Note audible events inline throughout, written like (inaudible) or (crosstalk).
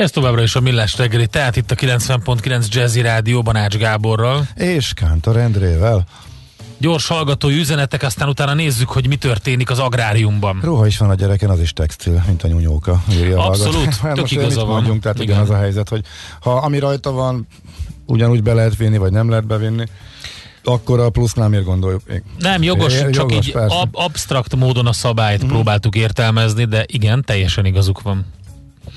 Ez továbbra is a Millás reggeli, tehát itt a 90.9 Jazzy Rádióban Ács Gáborral. És Kántor Endrével. Gyors hallgatói üzenetek, aztán utána nézzük, hogy mi történik az agráriumban. Ruha is van a gyereken, az is textil, mint a nyúnyóka. Abszolút, (laughs) hát tök igaza van. Mondjunk, tehát Igen. az a helyzet, hogy ha ami rajta van, ugyanúgy be lehet vinni, vagy nem lehet bevinni, akkor a plusznál miért gondoljuk? Nem, jogos, É, csak jogos, így persze. ab- absztrakt módon a szabályt Mhm. próbáltuk értelmezni, de igen, teljesen igazuk van.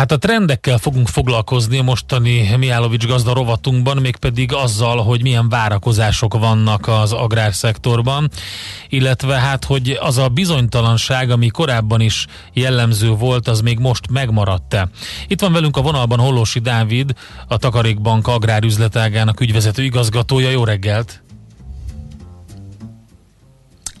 Hát a trendekkel fogunk foglalkozni a mostani Mihálovics gazda rovatunkban, mégpedig azzal, hogy milyen várakozások vannak az agrárszektorban, illetve hát, hogy az a bizonytalanság, ami korábban is jellemző volt, az még most megmaradt-e. Itt van velünk a vonalban Hollósi Dávid, a Takarékbank agrárüzletágának ügyvezető igazgatója. Jó reggelt!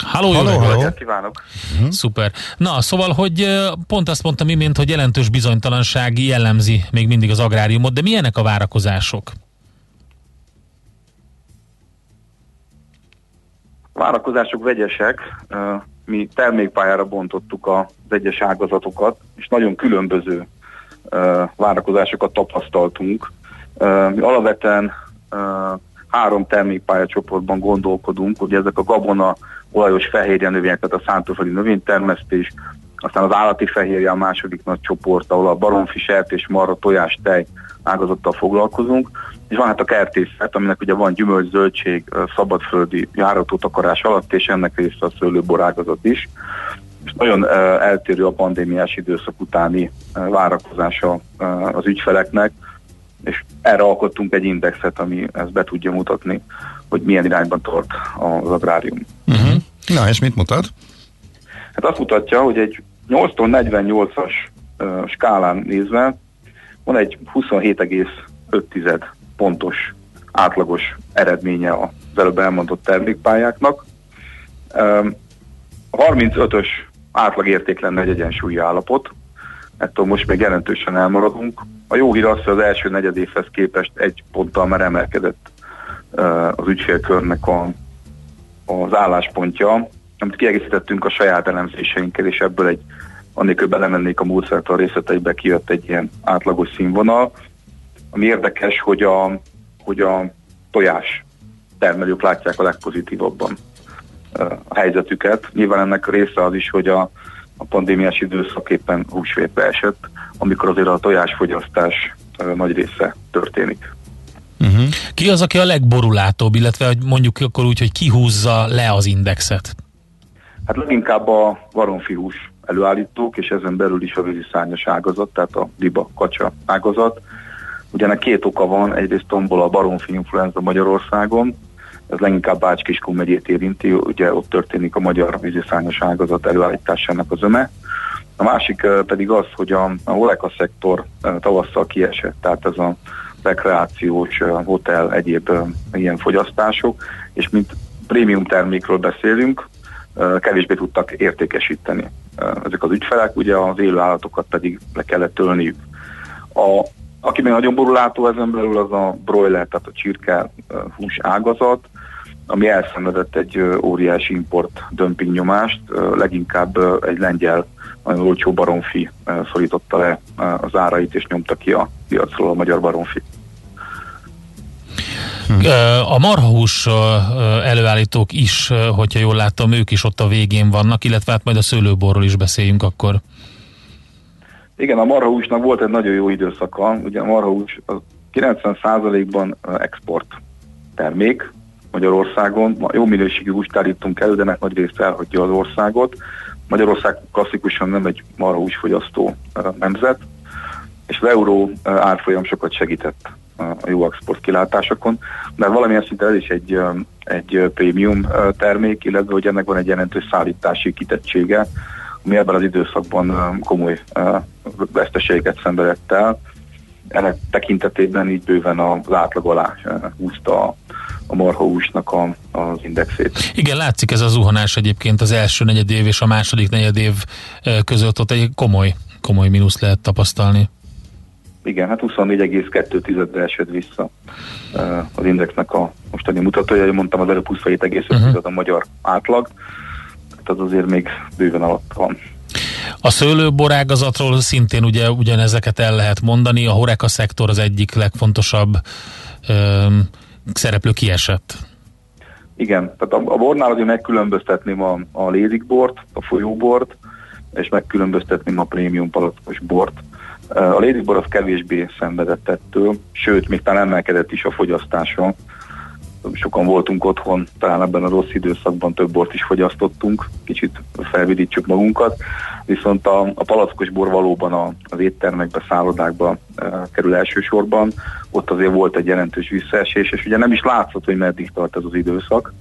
Halló, jó Halló, reggelt! halló. Kívánok! Szuper. Na, szóval, hogy pont azt mondtam imént, hogy jelentős bizonytalanság jellemzi még mindig az agráriumot, de milyenek a várakozások? A várakozások vegyesek. Mi termékpályára bontottuk az egyes ágazatokat, és nagyon különböző várakozásokat tapasztaltunk. Mi alapvetően három termékpályacsoportban gondolkodunk, ugye ezek a gabona, olajos fehérje növények, tehát a szántóföldi növénytermesztés, aztán az állati fehérje a második nagy csoport, ahol a baromfi, sertés, marha, tojás, tej ágazattal foglalkozunk, és van hát a kertészet, aminek ugye van gyümölcs, zöldség, szabadföldi járató takarás alatt, és ennek része a szőlőbor ágazat is. És nagyon eltérő a pandémiás időszak utáni ö, várakozása az ügyfeleknek, és erre alkottunk egy indexet, ami ezt be tudja mutatni, hogy milyen irányban tart az agrárium. Na, és mit mutat? Hát azt mutatja, hogy egy 8-tól 48-as ö, skálán nézve van egy 27,5 pontos átlagos eredménye az előbb elmondott termékpályáknak. A 35-ös átlagérték lenne egy egyensúlyi állapot, ettől most még jelentősen elmaradunk. A jó hír az, hogy az első negyed évhez képest egy ponttal már emelkedett az ügyfélkörnek a, az álláspontja, amit kiegészítettünk a saját elemzéseinkkel, és ebből egy, annélkül belemennék a módszertan részleteibe, kijött egy ilyen átlagos színvonal. Ami érdekes, hogy a, hogy a tojás termelők látják a legpozitívabban a helyzetüket. Nyilván ennek része az is, hogy a, a pandémiás időszak éppen húsvétbe esett, amikor azért a tojásfogyasztás nagy része történik. Uh-huh. Ki az, aki a legborulátóbb, illetve mondjuk akkor úgy, hogy kihúzza le az indexet? Hát leginkább a baromfihús előállítók, és ezen belül is a víziszárnyas ágazat, tehát a liba kacsa ágazat. Ugye ennek két oka van, egyrészt tombol a baromfi influenza Magyarországon, ez leginkább Bács-Kiskun megyét érinti, ugye ott történik a magyar víziszárnyas ágazat előállításának az öme. A másik eh, pedig az, hogy a, a Horeca szektor eh, tavasszal kiesett, tehát ez a rekreációs, hotel, egyéb ilyen fogyasztások, és mint prémium termékről beszélünk, kevésbé tudtak értékesíteni ezek az ügyfelek, ugye az élő állatokat pedig le kellett tölniük. A, aki még nagyon borulátó ezen belül az a broiler, tehát a csirke hús ágazat, ami elszenvedett egy óriási import dömping nyomást, leginkább egy lengyel nagyon olcsó baromfi szorította le az árait és nyomta ki a piacról a magyar baromfi. A marhahús előállítók is, hogyha jól láttam, ők is ott a végén vannak, illetve hát majd a szőlőborról is beszéljünk akkor. Igen, a marhahúsnak volt egy nagyon jó időszaka, ugye a marhahús az 90%-ban ö, export termék Magyarországon. Jó minőségű húst állítunk elő, de ennek nagy részt elhagyja az országot. Magyarország klasszikusan nem egy marha húsfogyasztó nemzet, és az euró árfolyam sokat segített a jó export kilátásokon, mert valamilyen szinten ez is egy, egy prémium termék, illetve hogy ennek van egy jelentős szállítási kitettsége, ami ebben az időszakban komoly veszteséget szenvedett el. Ennek tekintetében így bőven az átlag alá húzta a, a marhahúsnak a, az indexét. Igen, látszik ez a zuhanás egyébként az első negyedév és a második negyedév között ott egy komoly, komoly mínusz lehet tapasztalni. Igen, hát 24,2-re esett vissza az indexnek a mostani mutatója. Mondtam az előbb 27,5 uh-huh. a magyar átlag, tehát az azért még bőven alatt van. A szőlőborágazatról szintén ugye ugyanezeket el lehet mondani, a horeka szektor az egyik legfontosabb öm, szereplő kiesett. Igen, tehát a, a bornál azért megkülönböztetném a, a lédikbort, a folyóbort, és megkülönböztetném a prémium palackos bort. A lédikbor az kevésbé szenvedett ettől, sőt, még talán emelkedett is a fogyasztása. Sokan voltunk otthon, talán ebben a rossz időszakban több bort is fogyasztottunk, kicsit felvidítsük magunkat, viszont a, a palackos bor valóban a, az éttermekbe, szállodákba e, kerül elsősorban, ott azért volt egy jelentős visszaesés, és ugye nem is látszott, hogy meddig tart ez az időszak,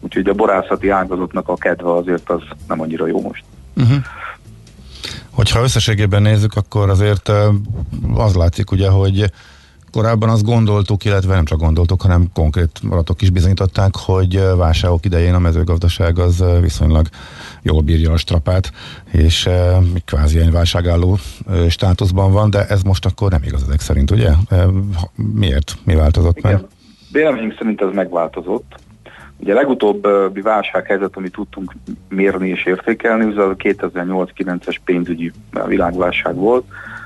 úgyhogy a borászati ágazatnak a kedve azért az nem annyira jó most. Uh-huh. Hogyha összességében nézzük, akkor azért az látszik ugye, hogy korábban azt gondoltuk, illetve nem csak gondoltuk, hanem konkrét adatok is bizonyították, hogy válságok idején a mezőgazdaság az viszonylag jól bírja a strapát, és kvázi egy válságálló státuszban van, de ez most akkor nem igaz ezek szerint, ugye? Miért? Mi változott meg? Véleményünk szerint ez megváltozott. Ugye a legutóbbi válsághelyzet, amit tudtunk mérni és értékelni, az a 2008-9-es pénzügyi világválság volt,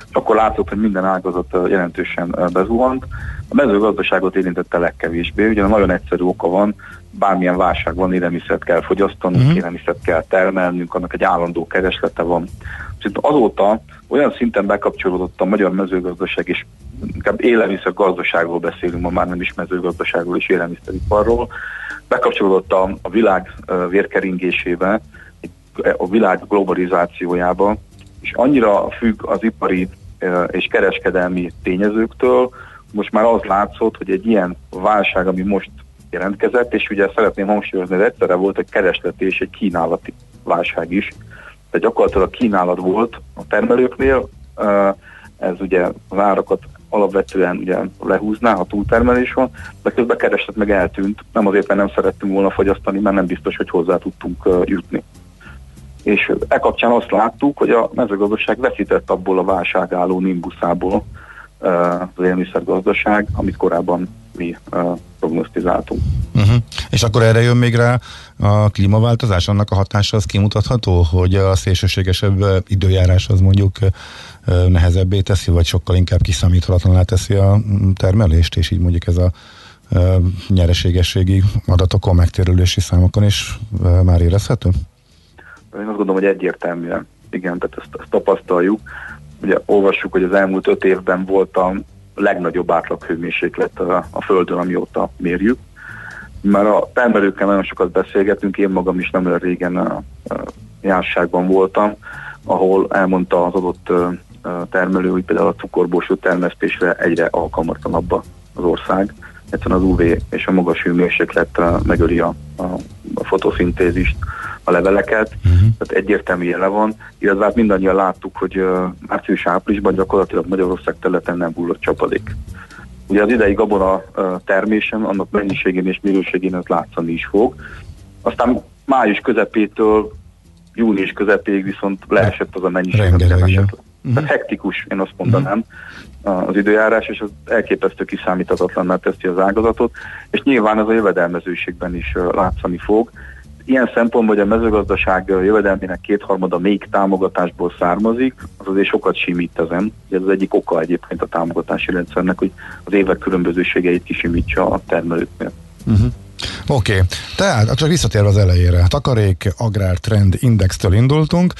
és akkor látszott, hogy minden ágazat jelentősen bezuhant. A mezőgazdaságot érintette legkevésbé, ugye nagyon egyszerű oka van, bármilyen válság van, élelmiszert kell fogyasztanunk, uh-huh. élelmiszert kell termelnünk, annak egy állandó kereslete van. És azóta olyan szinten bekapcsolódott a magyar mezőgazdaság, és inkább élelmiszer gazdaságról beszélünk, ma már nem is mezőgazdaságról és élelmiszeriparról, bekapcsolódott a, a világ vérkeringésébe, a világ globalizációjába, és annyira függ az ipari és kereskedelmi tényezőktől, most már az látszott, hogy egy ilyen válság, ami most jelentkezett, és ugye szeretném hangsúlyozni, hogy egyszerre volt egy keresleti és egy kínálati válság is. Tehát gyakorlatilag kínálat volt a termelőknél, ez ugye az árakat alapvetően ugye lehúzná, ha túltermelés van, de közben keresett meg eltűnt, nem azért, mert nem szerettünk volna fogyasztani, mert nem biztos, hogy hozzá tudtunk jutni. És e kapcsán azt láttuk, hogy a mezőgazdaság veszített abból a válságálló nimbuszából az élmiszergazdaság, amit korábban mi prognosztizáltunk. Uh-huh. És akkor erre jön még rá a klímaváltozás, annak a hatása az kimutatható, hogy a szélsőségesebb időjárás az mondjuk nehezebbé teszi, vagy sokkal inkább kiszámíthatatlaná teszi a termelést, és így mondjuk ez a nyereségességi adatokon, megtérülési számokon is már érezhető? Én azt gondolom, hogy egyértelműen. Igen, tehát ezt, ezt tapasztaljuk. Ugye olvassuk, hogy az elmúlt öt évben volt legnagyobb átlaghőmérséklet a, a Földön, amióta mérjük. Már a termelőkkel nagyon sokat beszélgetünk, én magam is nem olyan régen a, a járságban voltam, ahol elmondta az adott termelő, hogy például a cukorborsó termesztésre egyre alkalmatlanabb az ország. Egyszerűen az UV és a magas hőmérséklet megöli a, a, a fotoszintézist, a leveleket, uh-huh. tehát egyértelmű jele van, illetve hát mindannyian láttuk, hogy március-áprilisban gyakorlatilag Magyarország területen nem hullott csapadék. Ugye az idei gabona termésen, annak mennyiségén és minőségén ez látszani is fog. Aztán május közepétől június közepéig viszont leesett az a mennyiség, nem esett. Uh-huh. Tehát hektikus, én azt mondanám, uh-huh. az időjárás, és az elképesztő kiszámíthatatlan teszi az ágazatot, és nyilván ez a jövedelmezőségben is látszani fog. Ilyen szempontból, hogy a mezőgazdaság jövedelmének kétharmada még támogatásból származik, az azért sokat simít ezen. Ez az egyik oka egyébként a támogatási rendszernek, hogy az évek különbözőségeit kisimítsa a termelőknél. Uh-huh. Oké, okay. tehát csak visszatérve az elejére, takarék, agrár trend indextől indultunk,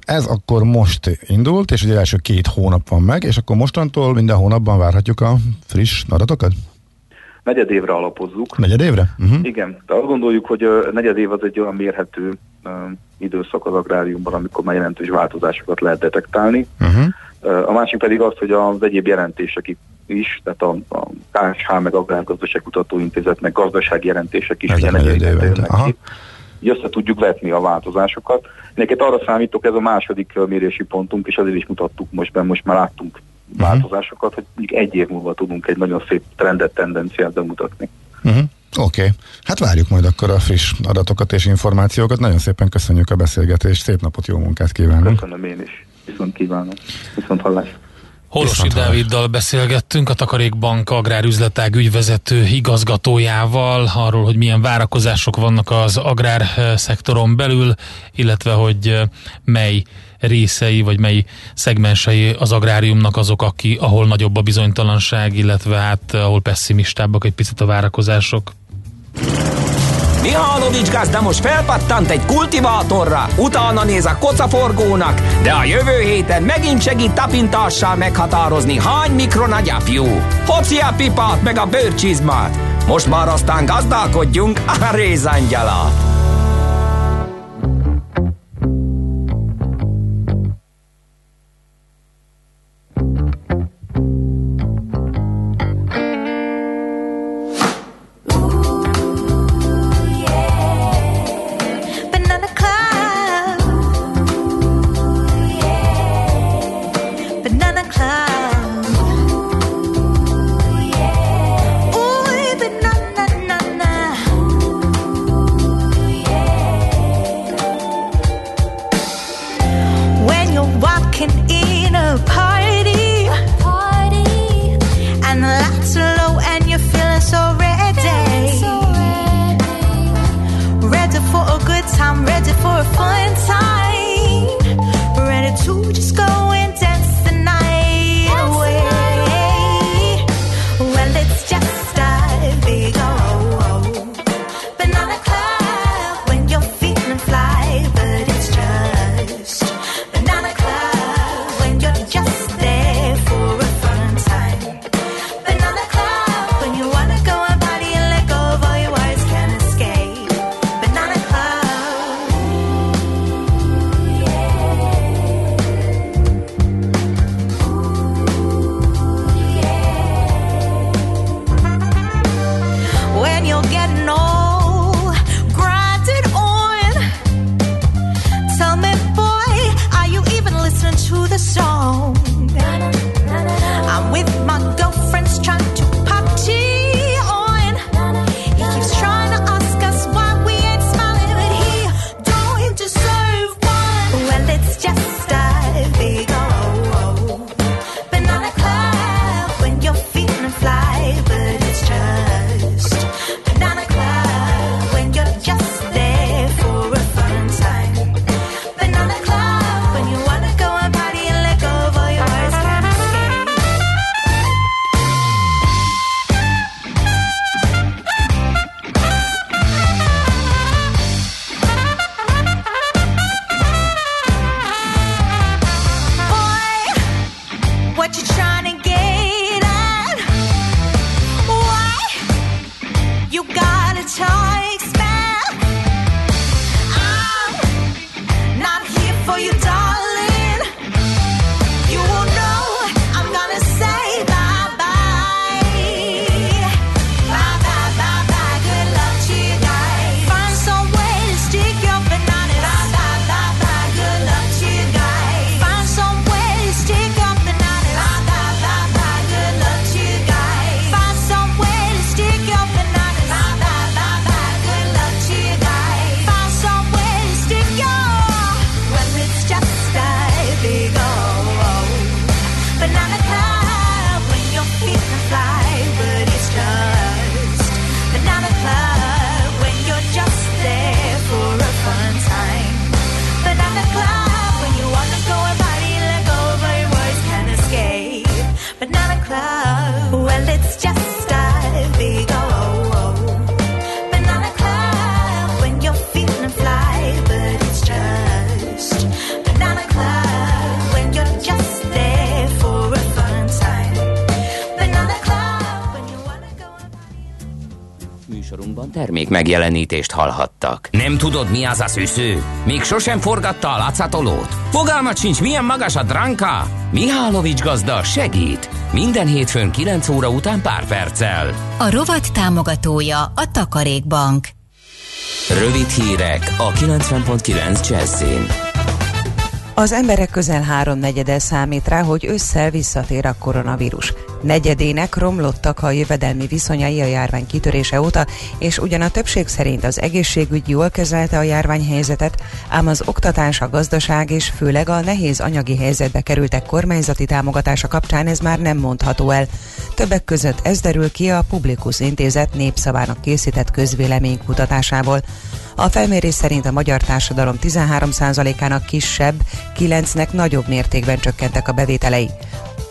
ez akkor most indult, és ugye első két hónap van meg, és akkor mostantól minden hónapban várhatjuk a friss adatokat? Negyed évre alapozzuk. Negyed évre? Uh-huh. Igen, de azt gondoljuk, hogy a negyed év az egy olyan mérhető időszak az agráriumban, amikor már jelentős változásokat lehet detektálni. Uh-huh. Uh, a másik pedig az, hogy az egyéb jelentések is, tehát a, a KSH, meg Agrárgazdaság Kutatóintézet, meg gazdasági jelentések is ugye negyed évente ki. Így össze tudjuk vetni a változásokat. Neked arra számítok, ez a második mérési pontunk, és azért is mutattuk most, mert most már láttunk uh-huh. változásokat, hogy egy év múlva tudunk egy nagyon szép trendet, tendenciát bemutatni. Uh-huh. Oké, okay. hát várjuk majd akkor a friss adatokat és információkat. Nagyon szépen köszönjük a beszélgetést, szép napot, jó munkát kívánunk. Köszönöm én is. Viszont kívánom. Viszont hallás. Holosi Dáviddal beszélgettünk, a Takarékbank agrárüzletág ügyvezető igazgatójával arról, hogy milyen várakozások vannak az agrárszektoron belül, illetve hogy mely részei, vagy mely szegmensei az agráriumnak azok, aki, ahol nagyobb a bizonytalanság, illetve hát ahol pessimistábbak egy picit a várakozások. Mihálovics gazda most felpattant egy kultivátorra, utána néz a kocaforgónak, de a jövő héten megint segít tapintással meghatározni, hány mikron a gyapjú. Hopszi a pipát meg a bőrcsizmát. Most már aztán gazdálkodjunk a rézangyalat. Termék megjelenítést hallhattak. Nem tudod, mi az a szűző? Még sosem forgatta a látszatolót? Fogalmat sincs, milyen magas a dránka? Mihálovics gazda segít! Minden hétfőn 9 óra után pár perccel. A rovat támogatója a Takarékbank. Rövid hírek a 90.9 Jazzin. Az emberek közel háromnegyede számít rá, hogy ősszel visszatér a koronavírus. Negyedének romlottak a jövedelmi viszonyai a járvány kitörése óta, és ugyan a többség szerint az egészségügy jól kezelte a járványhelyzetet, ám az oktatás, a gazdaság és főleg a nehéz anyagi helyzetbe kerültek kormányzati támogatása kapcsán ez már nem mondható el. Többek között ez derül ki a Publikus Intézet népszavának készített közvéleménykutatásából. A felmérés szerint a magyar társadalom 13%-ának kisebb, 9-nek nagyobb mértékben csökkentek a bevételei.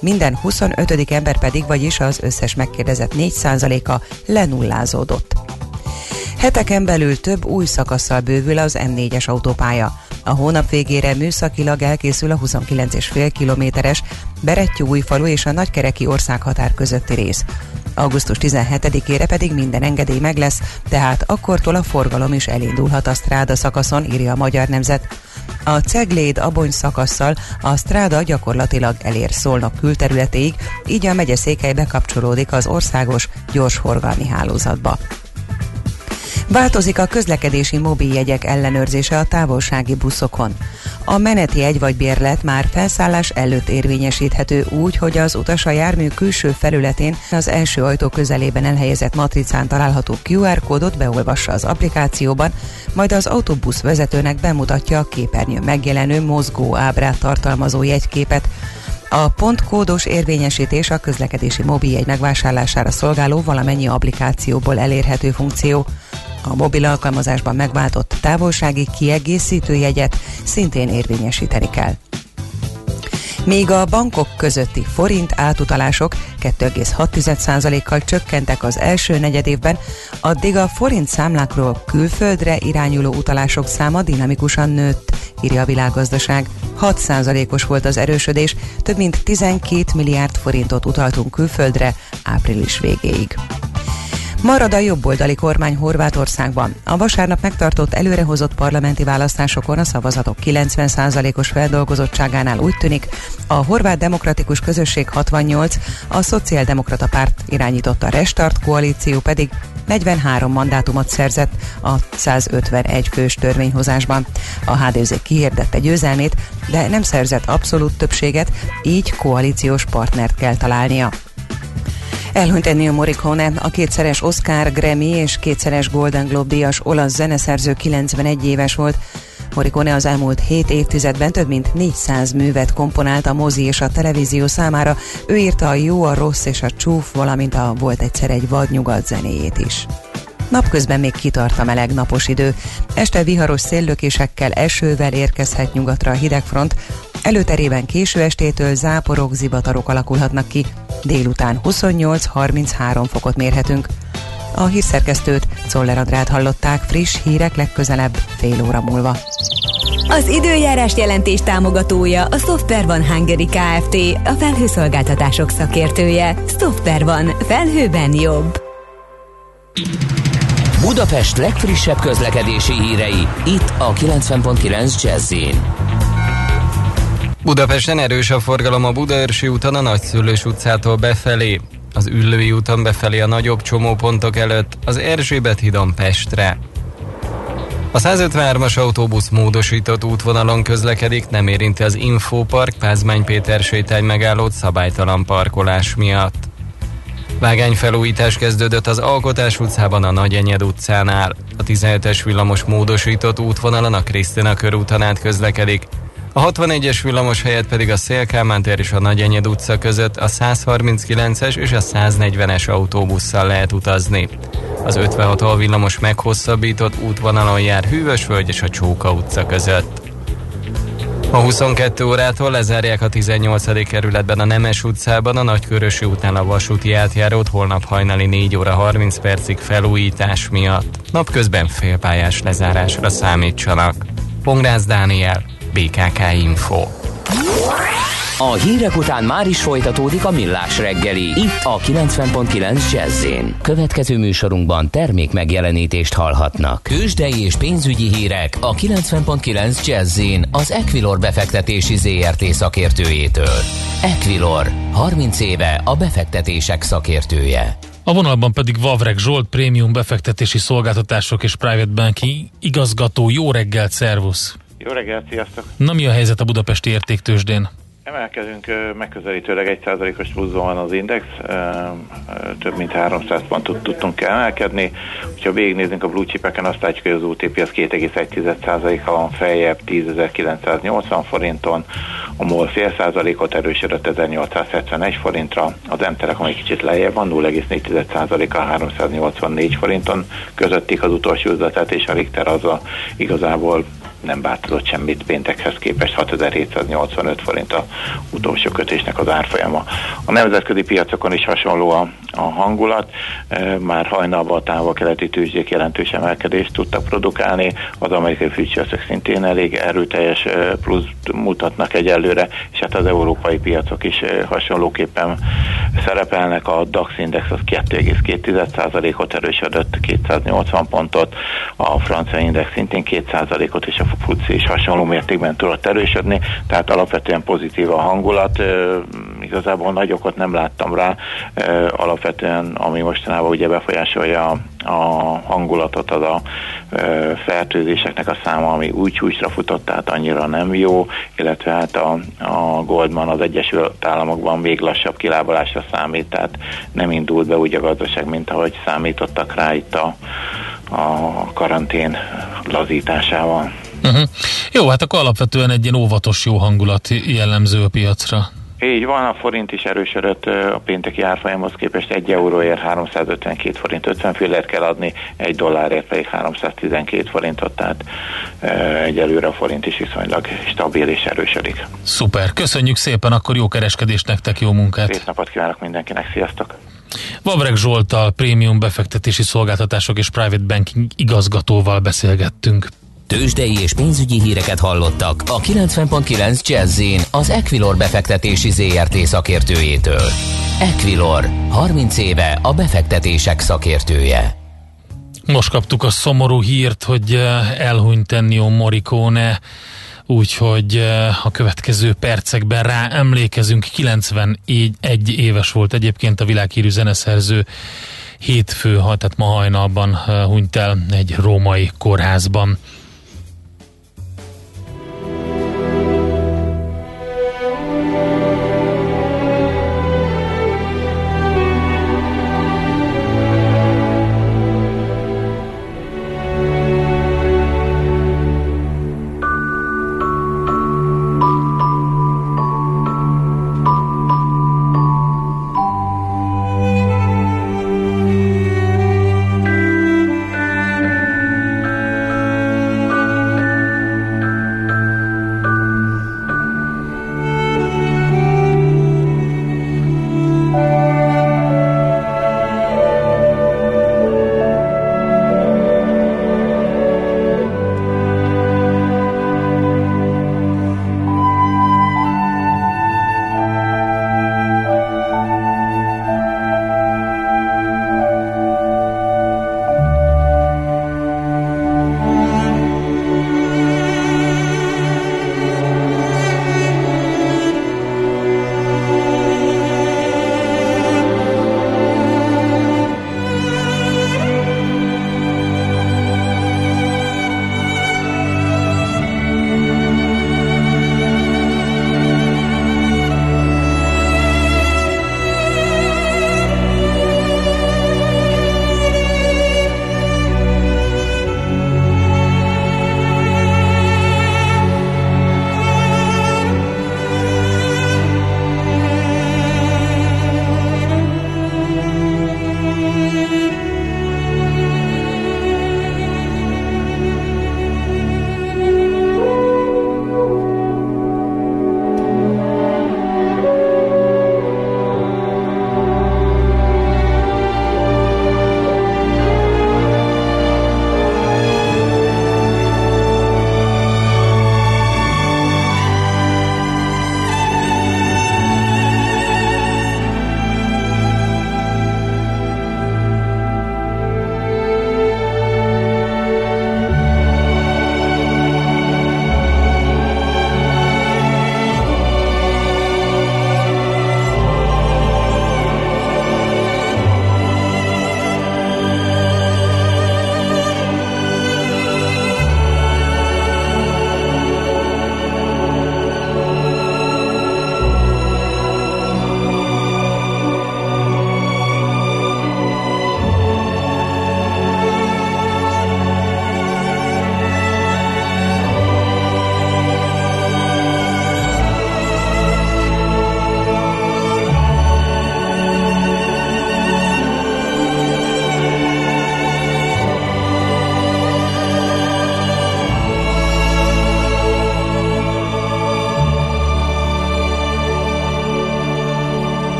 Minden 25. ember pedig, vagyis az összes megkérdezett 4%-a lenullázódott. Heteken belül több új szakasszal bővül az M4-es autópálya. A hónap végére műszakilag elkészül a 29,5 kilométeres Berettyú-Újfalu és a Nagykereki országhatár közötti rész. Augusztus 17-ére pedig minden engedély meg lesz, tehát akkortól a forgalom is elindulhat a stráda szakaszon, írja a Magyar Nemzet. A Cegléd abony szakasszal a stráda gyakorlatilag elér szólnak külterületéig, így a megyeszékely bekapcsolódik az országos gyorsforgalmi hálózatba. Változik a közlekedési mobiljegyek ellenőrzése a távolsági buszokon. A meneti egy vagy bérlet már felszállás előtt érvényesíthető úgy, hogy az utas a jármű külső felületén az első ajtó közelében elhelyezett matricán található QR kódot beolvassa az applikációban, majd az autóbusz vezetőnek bemutatja a képernyőn megjelenő mozgó ábrát tartalmazó jegyképet, a pontkódos érvényesítés a közlekedési mobiljegy megvásárlására szolgáló valamennyi applikációból elérhető funkció. A mobil alkalmazásban megváltott távolsági kiegészítő jegyet szintén érvényesíteni kell. Míg a bankok közötti forint átutalások 2,6%-kal csökkentek az első negyedévben, addig a forint számlákról külföldre irányuló utalások száma dinamikusan nőtt, írja a világgazdaság. 6%-os volt az erősödés, több mint 12 milliárd forintot utaltunk külföldre április végéig. Marad a jobboldali kormány Horvátországban. A vasárnap megtartott előrehozott parlamenti választásokon a szavazatok 90%-os feldolgozottságánál úgy tűnik, a Horvát Demokratikus Közösség 68, a Szociáldemokrata Párt irányította Restart koalíció pedig 43 mandátumot szerzett a 151 fős törvényhozásban. A HDZ kihirdette győzelmét, de nem szerzett abszolút többséget, így koalíciós partnert kell találnia. Elhunyt Ennio Morricone, a kétszeres Oscar, Grammy és kétszeres Golden Globe díjas olasz zeneszerző 91 éves volt. Morricone az elmúlt 7 évtizedben több mint 400 művet komponált a mozi és a televízió számára. Ő írta a jó, a rossz és a csúf, valamint a volt egyszer egy vadnyugat zenéjét is. Napközben még kitart a meleg napos idő. Este viharos széllökésekkel esővel érkezhet nyugatra a hidegfront, Előterében késő estétől záporok, zivatarok alakulhatnak ki, délután 28-33 fokot mérhetünk. A hírszerkesztőt Czoller Adrát hallották friss hírek legközelebb fél óra múlva. Az időjárás jelentés támogatója a Software van Hungary Kft. A felhőszolgáltatások szakértője. Software van. Felhőben jobb. Budapest legfrissebb közlekedési hírei itt a 90.9 jazz Budapesten erős a forgalom a Budaörsi úton a Nagyszülős utcától befelé, az Üllői úton befelé a nagyobb csomópontok előtt, az Erzsébet hídon Pestre. A 153-as autóbusz módosított útvonalon közlekedik, nem érinti az Infopark Pázmány Péter sétány megállót szabálytalan parkolás miatt. Vágányfelújítás kezdődött az Alkotás utcában a Nagyenyed utcánál. A 17-es villamos módosított útvonalon a Krisztina körúton át közlekedik, a 61-es villamos helyett pedig a Szélkámán tér és a Nagyenyed utca között a 139-es és a 140-es autóbusszal lehet utazni. Az 56 villamos meghosszabbított útvonalon jár Hűvösvölgy és a Csóka utca között. A 22 órától lezárják a 18. kerületben a Nemes utcában a Nagykörösi után a vasúti átjárót holnap hajnali 4 óra 30 percig felújítás miatt. Napközben félpályás lezárásra számítsanak. Pongrász Dániel, BKK Info. A hírek után már is folytatódik a millás reggeli. Itt a 90.9 jazz Következő műsorunkban termék megjelenítést hallhatnak. Kősdei és pénzügyi hírek a 90.9 jazz az Equilor befektetési ZRT szakértőjétől. Equilor, 30 éve a befektetések szakértője. A vonalban pedig Vavreg Zsolt, prémium befektetési szolgáltatások és private banking igazgató. Jó reggelt, szervusz! Jó reggelt, sziasztok! Na mi a helyzet a budapesti értéktősdén? Emelkedünk, megközelítőleg 1%-os pluszban van az index, több mint 300 pontot tudtunk emelkedni. Ha végignézünk a blue chipeken, azt látjuk, hogy az OTP az 2,1%-kal van feljebb 10.980 forinton, a MOL fél százalékot erősödött 1871 forintra, az M-Telekom egy kicsit lejjebb van, 0,4%-kal 384 forinton közöttik az utolsó üzletet, és a Richter az a igazából nem változott semmit. Péntekhez képest 6785 forint a utolsó kötésnek az árfolyama. A nemzetközi piacokon is hasonló a, a hangulat, e, már hajnalban a távol-keleti tőzsdék jelentős emelkedést tudtak produkálni, az amerikai futures szintén elég erőteljes e, plusz mutatnak egyelőre, és hát az európai piacok is e, hasonlóképpen szerepelnek, a DAX index az 2,2%-ot erősödött, 280 pontot, a francia index szintén 2%-ot, és a FUCI is hasonló mértékben tudott erősödni, tehát alapvetően pozitív a hangulat, igazából nagy okot nem láttam rá, alapvetően ami mostanában ugye befolyásolja a hangulatot, az a fertőzéseknek a száma, ami úgy csúcsra futott, tehát annyira nem jó, illetve hát a, a Goldman az Egyesült Államokban még lassabb kilábalásra számít, tehát nem indult be úgy a gazdaság, mint ahogy számítottak rá itt a, a karantén lazításával. Uh-huh. Jó, hát akkor alapvetően egy ilyen óvatos jó hangulat jellemző a piacra. Így van, a forint is erősödött a pénteki árfolyamhoz képest 1 euróért 352 forint 50 fillért kell adni, egy dollárért pedig 312 forintot, tehát egyelőre a forint is viszonylag stabil és erősödik. Szuper, köszönjük szépen, akkor jó kereskedést nektek, jó munkát! Szép napot kívánok mindenkinek, sziasztok! Vavreg Zsoltal, prémium befektetési szolgáltatások és private banking igazgatóval beszélgettünk. Tőzsdei és pénzügyi híreket hallottak a 90.9 jazz az Equilor befektetési ZRT szakértőjétől. Equilor, 30 éve a befektetések szakértője. Most kaptuk a szomorú hírt, hogy eh, elhunyt Ennio Morricone, úgyhogy eh, a következő percekben rá emlékezünk. 91 éves volt egyébként a világhírű zeneszerző, hétfő, tehát ma hajnalban eh, hunyt el egy római kórházban.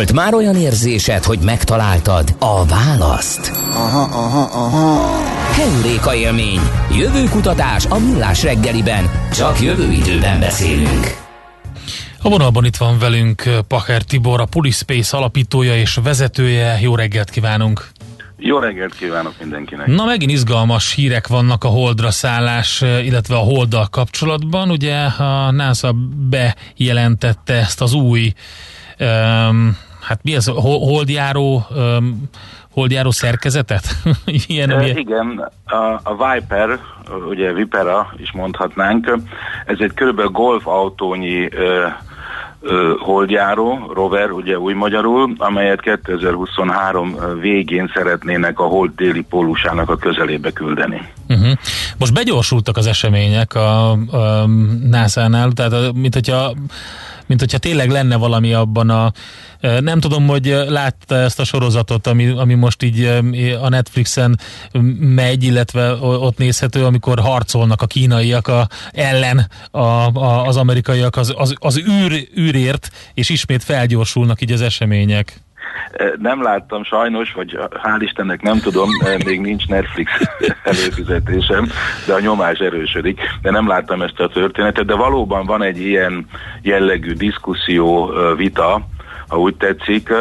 Volt már olyan érzésed, hogy megtaláltad a választ? Aha, aha, aha. Heuréka élmény. Jövő kutatás a millás reggeliben. Csak jövő időben beszélünk. A vonalban itt van velünk Pacher Tibor, a Pulispace alapítója és vezetője. Jó reggelt kívánunk! Jó reggelt kívánok mindenkinek! Na megint izgalmas hírek vannak a Holdra szállás, illetve a Holddal kapcsolatban. Ugye a NASA bejelentette ezt az új um, hát mi ez, holdjáró um, holdjáró szerkezetet? (laughs) ilyen, e, igen, a, a Viper, ugye Vipera is mondhatnánk, ez egy körülbelül golfautónyi holdjáró, rover, ugye új magyarul, amelyet 2023 végén szeretnének a hold déli pólusának a közelébe küldeni. Uh-huh. Most begyorsultak az események a, a NASA-nál, tehát mint hogyha mint hogyha tényleg lenne valami abban a... Nem tudom, hogy látta ezt a sorozatot, ami, ami most így a Netflixen megy, illetve ott nézhető, amikor harcolnak a kínaiak a, ellen a, a, az amerikaiak az, az, az űr, űrért, és ismét felgyorsulnak így az események. Nem láttam sajnos, vagy hál' Istennek nem tudom, még nincs Netflix (laughs) előfizetésem, de a nyomás erősödik, de nem láttam ezt a történetet, de valóban van egy ilyen jellegű diszkuszió, vita, ha úgy tetszik,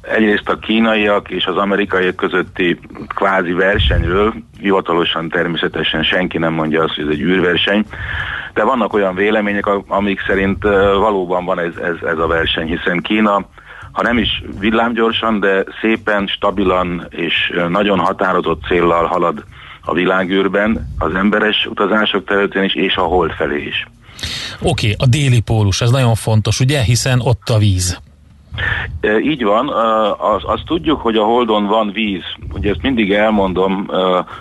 egyrészt a kínaiak és az amerikaiak közötti kvázi versenyről, hivatalosan természetesen senki nem mondja azt, hogy ez egy űrverseny, de vannak olyan vélemények, amik szerint valóban van ez, ez, ez a verseny, hiszen Kína ha nem is villámgyorsan, de szépen, stabilan és nagyon határozott céllal halad a világűrben, az emberes utazások területén is, és a hold felé is. Oké, okay, a déli pólus, ez nagyon fontos, ugye, hiszen ott a víz. Így van, azt az tudjuk, hogy a Holdon van víz. Ugye ezt mindig elmondom,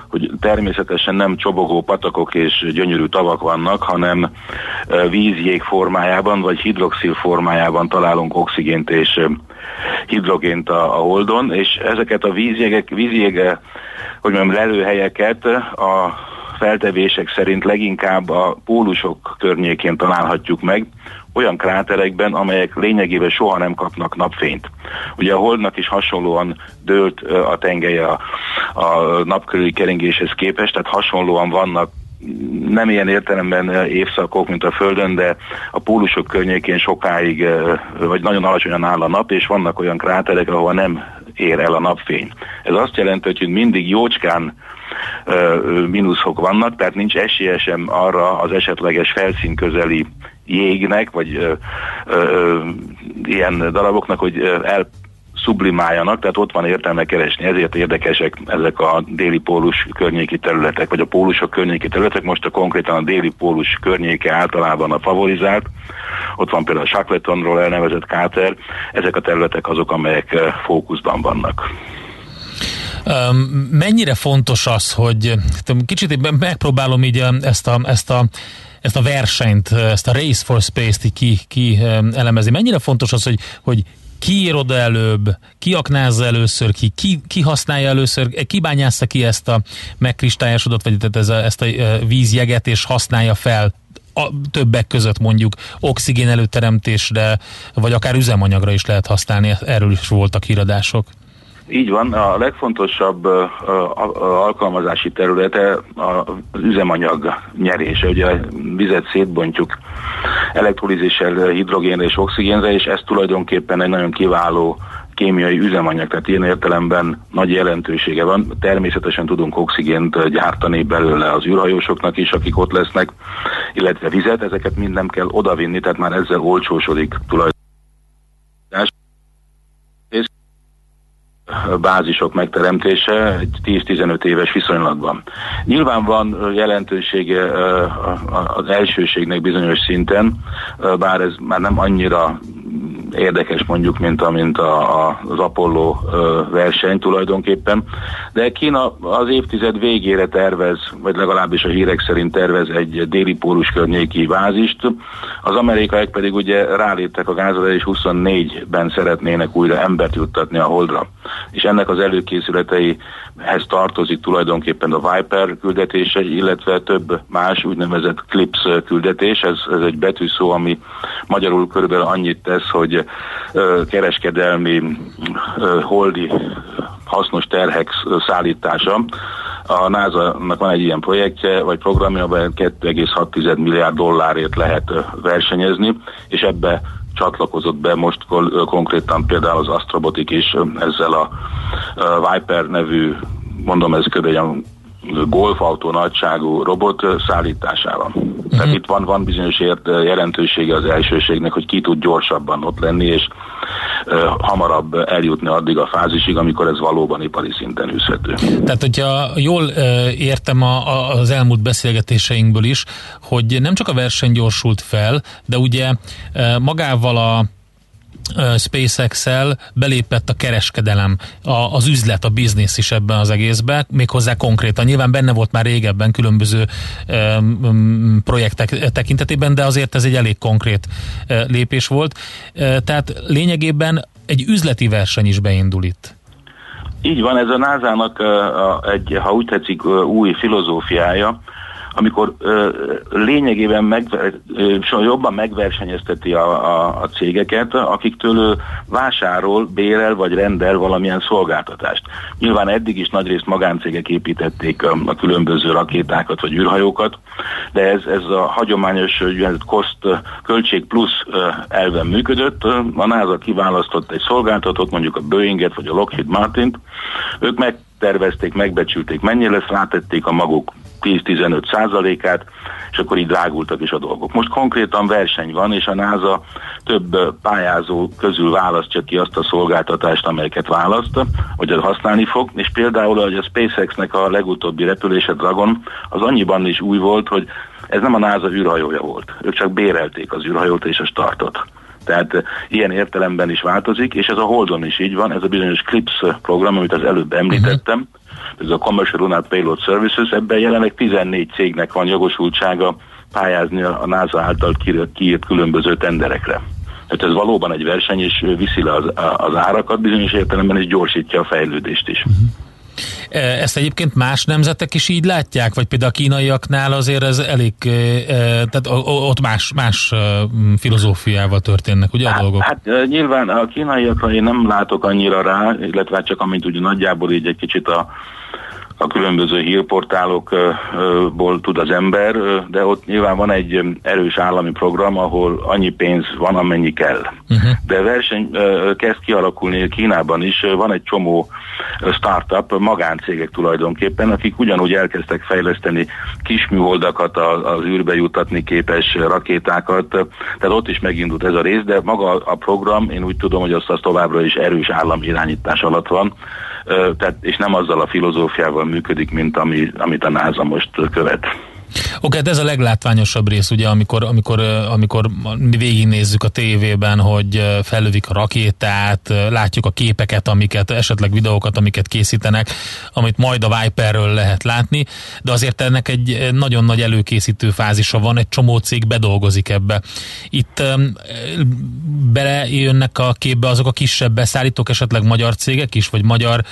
hogy természetesen nem csobogó patakok és gyönyörű tavak vannak, hanem vízjég formájában vagy hidroxil formájában találunk oxigént és hidrogént a, Holdon, és ezeket a vízjégek, vízjége, hogy mondjam, lelőhelyeket a feltevések szerint leginkább a pólusok környékén találhatjuk meg, olyan kráterekben, amelyek lényegében soha nem kapnak napfényt. Ugye a Holdnak is hasonlóan dőlt a tengelye a, a nap körüli keringéshez képest, tehát hasonlóan vannak nem ilyen értelemben évszakok, mint a Földön, de a pólusok környékén sokáig, vagy nagyon alacsonyan áll a nap, és vannak olyan kráterek, ahol nem ér el a napfény. Ez azt jelenti, hogy mindig jócskán mínuszok vannak, tehát nincs esélye sem arra az esetleges felszín közeli jégnek, vagy ö, ö, ilyen daraboknak, hogy el sublimáljanak, tehát ott van értelme keresni, ezért érdekesek ezek a déli pólus környéki területek, vagy a pólusok környéki területek, most a konkrétan a déli pólus környéke általában a favorizált, ott van például a Shackletonról elnevezett káter, ezek a területek azok, amelyek fókuszban vannak. Mennyire fontos az, hogy kicsit megpróbálom így ezt a, ezt a ezt a versenyt, ezt a Race for Space-t ki, ki elemezni. Mennyire fontos az, hogy, hogy ki ír oda előbb, ki aknázza először ki, ki, ki használja először, ki bányásza ki ezt a megkristályosodott, vagy ez a, ezt a vízjeget, és használja fel a többek között mondjuk oxigén előteremtésre, vagy akár üzemanyagra is lehet használni, erről is voltak híradások. Így van, a legfontosabb alkalmazási területe az üzemanyag nyerése. Ugye a vizet szétbontjuk elektrolízissel hidrogénre és oxigénre, és ez tulajdonképpen egy nagyon kiváló kémiai üzemanyag, tehát ilyen értelemben nagy jelentősége van. Természetesen tudunk oxigént gyártani belőle az űrhajósoknak is, akik ott lesznek, illetve vizet, ezeket mind nem kell odavinni, tehát már ezzel olcsósodik tulajdonképpen bázisok megteremtése egy 10-15 éves viszonylatban. Nyilván van jelentősége az elsőségnek bizonyos szinten, bár ez már nem annyira érdekes mondjuk, mint amint a, a, az Apollo verseny tulajdonképpen. De Kína az évtized végére tervez, vagy legalábbis a hírek szerint tervez egy déli pólus környéki vázist. Az amerikaiak pedig ugye ráléptek a gázra, és 24-ben szeretnének újra embert juttatni a Holdra. És ennek az előkészületeihez tartozik tulajdonképpen a Viper küldetése, illetve több más úgynevezett CLIPS küldetés. Ez, ez egy betűszó, ami magyarul körülbelül annyit tesz, hogy kereskedelmi holdi hasznos terhek szállítása. A NASA-nak van egy ilyen projektje, vagy programja, amely 2,6 milliárd dollárért lehet versenyezni, és ebbe csatlakozott be most konkrétan például az Astrobotik is ezzel a Viper nevű, mondom ez kb golfautó nagyságú robot szállításával. Uh-huh. Tehát itt van, van bizonyos ért, jelentősége az elsőségnek, hogy ki tud gyorsabban ott lenni, és uh, hamarabb eljutni addig a fázisig, amikor ez valóban ipari szinten űzhető. Tehát, hogyha jól uh, értem a, a, az elmúlt beszélgetéseinkből is, hogy nem csak a verseny gyorsult fel, de ugye uh, magával a SpaceX-el belépett a kereskedelem, a, az üzlet, a biznisz is ebben az egészben, méghozzá konkrétan. Nyilván benne volt már régebben különböző um, projektek tekintetében, de azért ez egy elég konkrét uh, lépés volt. Uh, tehát lényegében egy üzleti verseny is beindul itt. Így van, ez a NASA-nak uh, egy, ha úgy tetszik, új filozófiája, amikor ö, lényegében meg, ö, jobban megversenyezteti a, a, a cégeket, akiktől vásárol, bérel vagy rendel valamilyen szolgáltatást. Nyilván eddig is nagyrészt magáncégek építették a, a különböző rakétákat vagy űrhajókat, de ez, ez a hagyományos cost költség plusz elven működött. A NASA kiválasztott egy szolgáltatót, mondjuk a Boeinget vagy a Lockheed Martint, ők megtervezték, megbecsülték, mennyi lesz, rátették a maguk 10-15 százalékát, és akkor így drágultak is a dolgok. Most konkrétan verseny van, és a NASA több pályázó közül választja ki azt a szolgáltatást, amelyeket választ, hogy az használni fog, és például, hogy a SpaceX-nek a legutóbbi repülése Dragon, az annyiban is új volt, hogy ez nem a NASA űrhajója volt. Ők csak bérelték az űrhajót és a startot. Tehát ilyen értelemben is változik, és ez a Holdon is így van, ez a bizonyos CLIPS program, amit az előbb említettem, uh-huh ez a Commercial Lunar Payload Services, ebben jelenleg 14 cégnek van jogosultsága pályázni a NASA által kiírt különböző tenderekre. Tehát ez valóban egy verseny, és viszi le az, az árakat bizonyos értelemben, és gyorsítja a fejlődést is. Uh-huh. Ezt egyébként más nemzetek is így látják? Vagy például a kínaiaknál azért ez elég, tehát ott más, más filozófiával történnek, ugye a hát, dolgok? Hát nyilván a kínaiakra én nem látok annyira rá, illetve hát csak amint ugye nagyjából így egy kicsit a a különböző hírportálokból tud az ember, de ott nyilván van egy erős állami program, ahol annyi pénz van, amennyi kell. Uh-huh. De verseny kezd kialakulni Kínában is, van egy csomó startup, magáncégek tulajdonképpen, akik ugyanúgy elkezdtek fejleszteni kisműholdakat, az űrbe jutatni képes rakétákat, tehát ott is megindult ez a rész, de maga a program, én úgy tudom, hogy azt, az továbbra is erős állami irányítás alatt van, tehát, és nem azzal a filozófiával működik, mint ami, amit a NASA most követ. Oké, okay, hát ez a leglátványosabb rész, ugye, amikor, amikor, amikor mi végignézzük a tévében, hogy fellövik a rakétát, látjuk a képeket, amiket, esetleg videókat, amiket készítenek, amit majd a Viperről lehet látni, de azért ennek egy nagyon nagy előkészítő fázisa van, egy csomó cég bedolgozik ebbe. Itt belejönnek a képbe azok a kisebb beszállítók, esetleg magyar cégek is, vagy magyar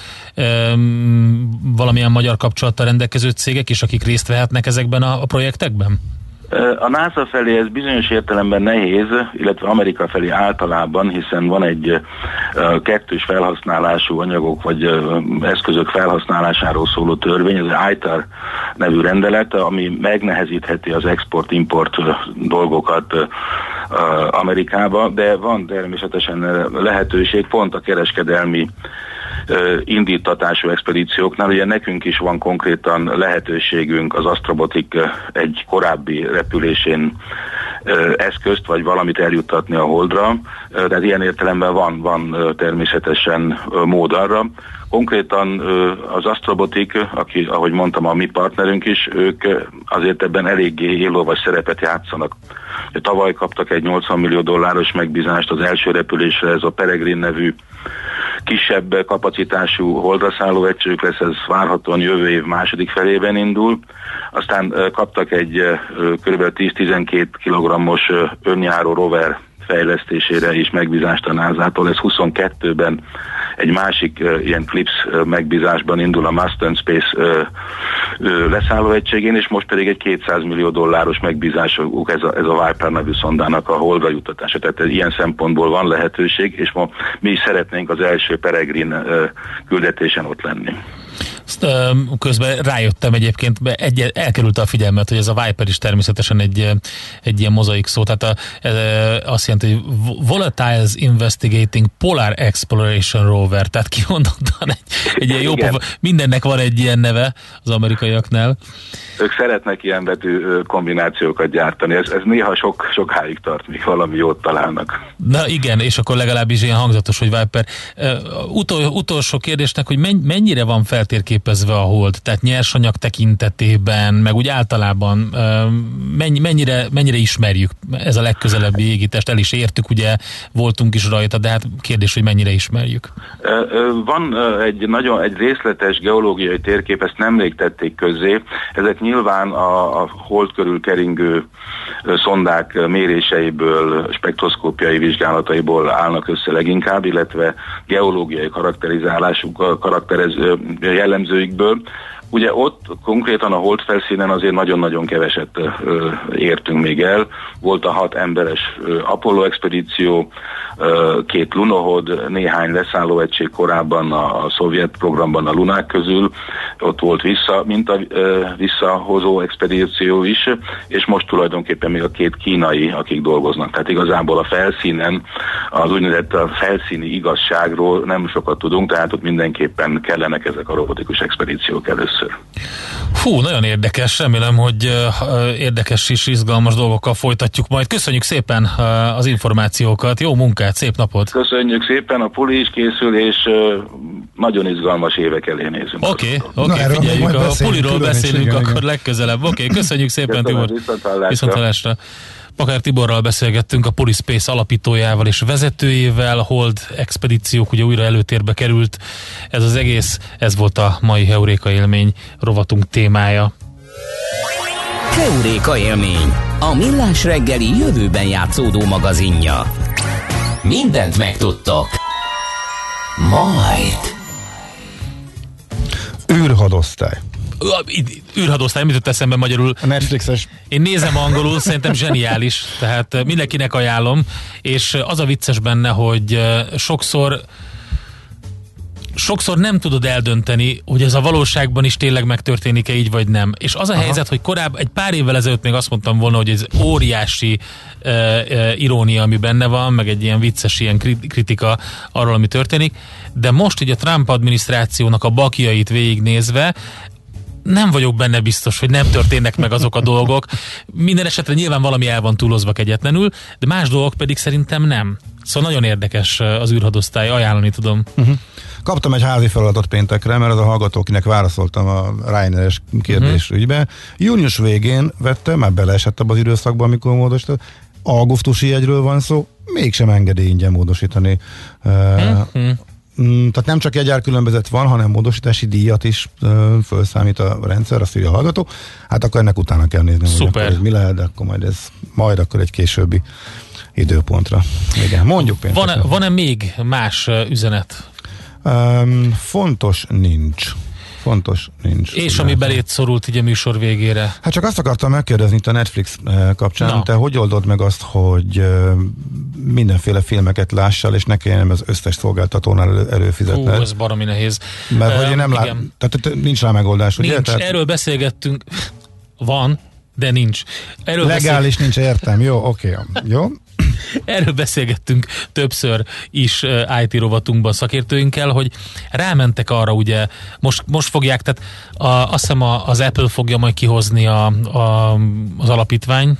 valamilyen magyar kapcsolattal rendelkező cégek is, akik részt vehetnek ezekben a a, projektekben? A NASA felé ez bizonyos értelemben nehéz, illetve Amerika felé általában, hiszen van egy kettős felhasználású anyagok vagy eszközök felhasználásáról szóló törvény, az ITAR nevű rendelet, ami megnehezítheti az export-import dolgokat Amerikába, de van természetesen lehetőség pont a kereskedelmi indítatású expedícióknál. Ugye nekünk is van konkrétan lehetőségünk az Astrobotik egy korábbi repülésén eszközt, vagy valamit eljuttatni a Holdra, tehát ilyen értelemben van, van természetesen mód arra. Konkrétan az Astrobotik, aki, ahogy mondtam, a mi partnerünk is, ők azért ebben eléggé élóvas szerepet játszanak. Tavaly kaptak egy 80 millió dolláros megbízást az első repülésre, ez a Peregrine nevű kisebb kapacitású holdraszálló egységük lesz, ez várhatóan jövő év második felében indul. Aztán kaptak egy kb. 10-12 kg-os önjáró rover fejlesztésére is megbízást a NASA-tól. Ez 22-ben egy másik uh, ilyen Clips uh, megbízásban indul a Mustang Space uh, ö, leszállóegységén, és most pedig egy 200 millió dolláros megbízásuk ez a, ez a Viper nevű szondának a holdra juttatása. Tehát ez ilyen szempontból van lehetőség, és ma mi is szeretnénk az első Peregrin küldetésen ott lenni. Közben rájöttem egyébként, egy, elkerülte a figyelmet, hogy ez a Viper is természetesen egy, egy ilyen mozaik szó, tehát a, azt jelenti, hogy Volatiles Investigating Polar Exploration Rover, tehát kimondottan egy, egy ilyen jó pofa, mindennek van egy ilyen neve az amerikaiaknál. Ők szeretnek ilyen betű kombinációkat gyártani, ez, ez néha sok, sokáig tart, míg valami jót találnak. Na igen, és akkor legalábbis ilyen hangzatos, hogy Viper. Utol, utolsó kérdésnek, hogy mennyire van feltérképezve a hold, tehát nyersanyag tekintetében, meg úgy általában mennyi, mennyire, mennyire ismerjük ez a legközelebbi égítest, el is értük, ugye voltunk is rajta, de hát kérdés, hogy mennyire ismerjük. Van egy nagyon egy részletes geológiai térkép, ezt nemrég tették közé, ezek nyilván a, a hold körül keringő szondák méréseiből, spektroszkópiai vizsgálataiból állnak össze leginkább, illetve geológiai karakterizálásuk, karakterez The Igbo, Ugye ott konkrétan a hold felszínen azért nagyon-nagyon keveset ö, értünk még el. Volt a hat emberes ö, Apollo expedíció, ö, két lunohod, néhány leszállóegység korábban a, a szovjet programban a lunák közül, ott volt vissza, mint a ö, visszahozó expedíció is, és most tulajdonképpen még a két kínai, akik dolgoznak. Tehát igazából a felszínen, az úgynevezett a felszíni igazságról nem sokat tudunk, tehát ott mindenképpen kellenek ezek a robotikus expedíciók először először. Fú, nagyon érdekes, remélem, hogy érdekes és izgalmas dolgokkal folytatjuk majd. Köszönjük szépen az információkat, jó munkát, szép napot! Köszönjük szépen, a puli is készül, és nagyon izgalmas évek elé nézünk. Oké, okay, oké, okay, figyeljük, a puliról beszélünk akkor legközelebb. Oké, okay, köszönjük szépen, Tibor! Viszontlátásra! Pakár Tiborral beszélgettünk, a Police alapítójával és vezetőjével, Hold expedíciók ugye újra előtérbe került. Ez az egész, ez volt a mai Heuréka élmény rovatunk témája. Heuréka élmény, a millás reggeli jövőben játszódó magazinja. Mindent megtudtok. Majd. űrhadosztály űrhadosztály, mit jut eszembe magyarul? A Netflixes. Én nézem angolul, szerintem zseniális, tehát mindenkinek ajánlom, és az a vicces benne, hogy sokszor sokszor nem tudod eldönteni, hogy ez a valóságban is tényleg megtörténik-e így vagy nem. És az a Aha. helyzet, hogy korábban, egy pár évvel ezelőtt még azt mondtam volna, hogy ez óriási uh, uh, irónia, ami benne van, meg egy ilyen vicces ilyen kritika arról, ami történik, de most ugye a Trump adminisztrációnak a bakjait végignézve nem vagyok benne biztos, hogy nem történnek meg azok a dolgok. Minden esetre nyilván valami el van túlozva kegyetlenül, de más dolgok pedig szerintem nem. Szóval nagyon érdekes az űrhadosztály, ajánlani tudom. Uh-huh. Kaptam egy házi feladatot péntekre, mert az a hallgató, akinek válaszoltam a Reineres kérdés uh-huh. ügybe. Június végén vettem, már beleesett abban az időszakban, amikor módosított. Augusztusi jegyről van szó, mégsem engedi ingyen módosítani uh-huh. Mm, tehát nem csak egy különbözet van, hanem módosítási díjat is felszámít a rendszer, azt írja a hallgató. Hát akkor ennek utána kell nézni, Szuper. hogy mi lehet, de akkor majd ez majd akkor egy későbbi időpontra. Igen, mondjuk Van-e, van-e még más üzenet? Um, fontos nincs. Fontos nincs. És ami belét szorult így a műsor végére? Hát csak azt akartam megkérdezni itt a Netflix kapcsán, Na. te hogy oldod meg azt, hogy mindenféle filmeket lássál, és ne kelljen az összes szolgáltatónál előfizetned? Hú, ez baromi nehéz. Mert hogy én nem lát, tehát nincs rá megoldás, ugye? Nincs, tehát... erről beszélgettünk, van, de nincs. Erről Legális beszél... nincs, értem. Jó, oké. Okay. Jó. (laughs) Erről beszélgettünk többször is IT rovatunkban szakértőinkkel, hogy rámentek arra, ugye, most, most fogják, tehát a, azt hiszem a, az Apple fogja majd kihozni a, a, az alapítvány,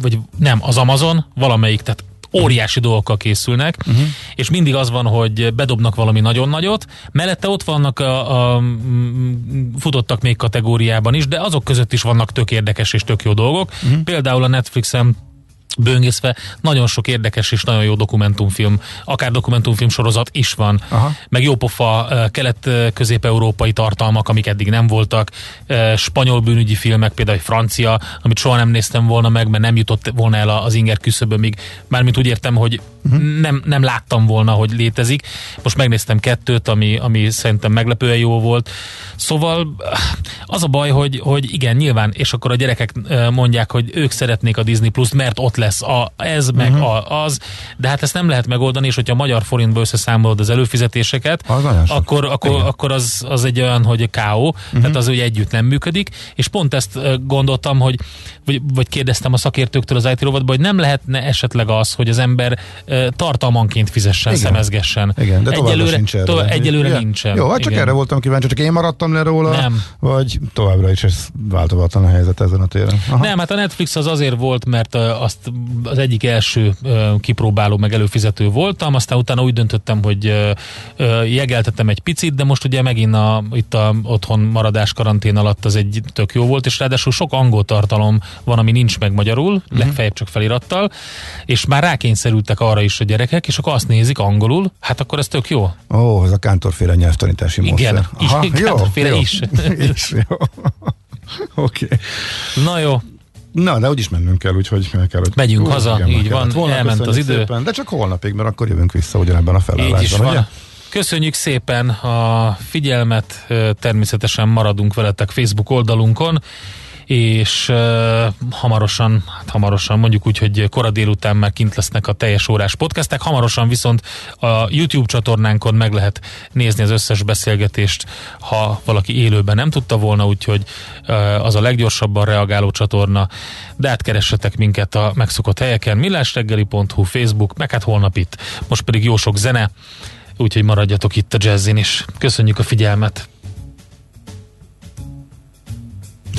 vagy nem, az Amazon, valamelyik, tehát óriási dolgokkal készülnek, uh-huh. és mindig az van, hogy bedobnak valami nagyon nagyot, mellette ott vannak a, a futottak még kategóriában is, de azok között is vannak tök érdekes és tök jó dolgok. Uh-huh. Például a Netflixen böngészve. Nagyon sok érdekes és nagyon jó dokumentumfilm, akár dokumentumfilm sorozat is van, Aha. meg jópofa kelet-közép-európai tartalmak, amik eddig nem voltak, spanyol bűnügyi filmek, például egy francia, amit soha nem néztem volna meg, mert nem jutott volna el az inger küszöbön, még mármint úgy értem, hogy uh-huh. nem, nem láttam volna, hogy létezik. Most megnéztem kettőt, ami, ami szerintem meglepően jó volt. Szóval az a baj, hogy, hogy igen, nyilván, és akkor a gyerekek mondják, hogy ők szeretnék a Disney Plus, mert ott lesz a, ez, meg uh-huh. a, az, de hát ezt nem lehet megoldani, és hogyha a magyar forintba összeszámolod az előfizetéseket, az akkor, akkor, akkor az, az egy olyan, hogy K.O., uh-huh. tehát az ugye együtt nem működik, és pont ezt gondoltam, hogy vagy, vagy kérdeztem a szakértőktől az IT rovatban, hogy nem lehetne esetleg az, hogy az ember tartalmanként fizessen, Igen. szemezgessen. Igen, de egyelőre, sincs erre. To- egyelőre Igen. nincsen. Jó, hát csak Igen. erre voltam kíváncsi, csak én maradtam le róla, Nem. vagy továbbra is ez változatlan a helyzet ezen a téren. Aha. Nem, hát a Netflix az azért volt, mert azt az egyik első kipróbáló meg előfizető voltam, aztán utána úgy döntöttem, hogy jegeltettem egy picit, de most ugye megint a, itt a otthon maradás karantén alatt az egy tök jó volt, és ráadásul sok angol tartalom van, ami nincs meg magyarul, uh-huh. legfeljebb csak felirattal, és már rákényszerültek arra is a gyerekek, és akkor azt nézik angolul, hát akkor ez tök jó. Ó, ez a kántorféle nyelvtanítási Igen, módszer. Aha, kántorféle jó, is. (laughs) is jó. (laughs) Oké. Okay. Na jó, Na, de úgyis mennünk kell, úgyhogy meg kell, hogy... Megyünk haza, igen, így van, kellett elment az idő. Szépen, de csak holnapig, mert akkor jövünk vissza ugyanebben a felállásban. Így is van. ugye? Köszönjük szépen a figyelmet, természetesen maradunk veletek Facebook oldalunkon, és uh, hamarosan, hát hamarosan mondjuk úgy, hogy kora délután már kint lesznek a teljes órás podcastek, hamarosan viszont a YouTube csatornánkon meg lehet nézni az összes beszélgetést, ha valaki élőben nem tudta volna, úgyhogy uh, az a leggyorsabban reagáló csatorna, de hát keressetek minket a megszokott helyeken, millásreggeli.hu, Facebook, meg hát holnap itt. Most pedig jó sok zene, úgyhogy maradjatok itt a jazzin is. Köszönjük a figyelmet!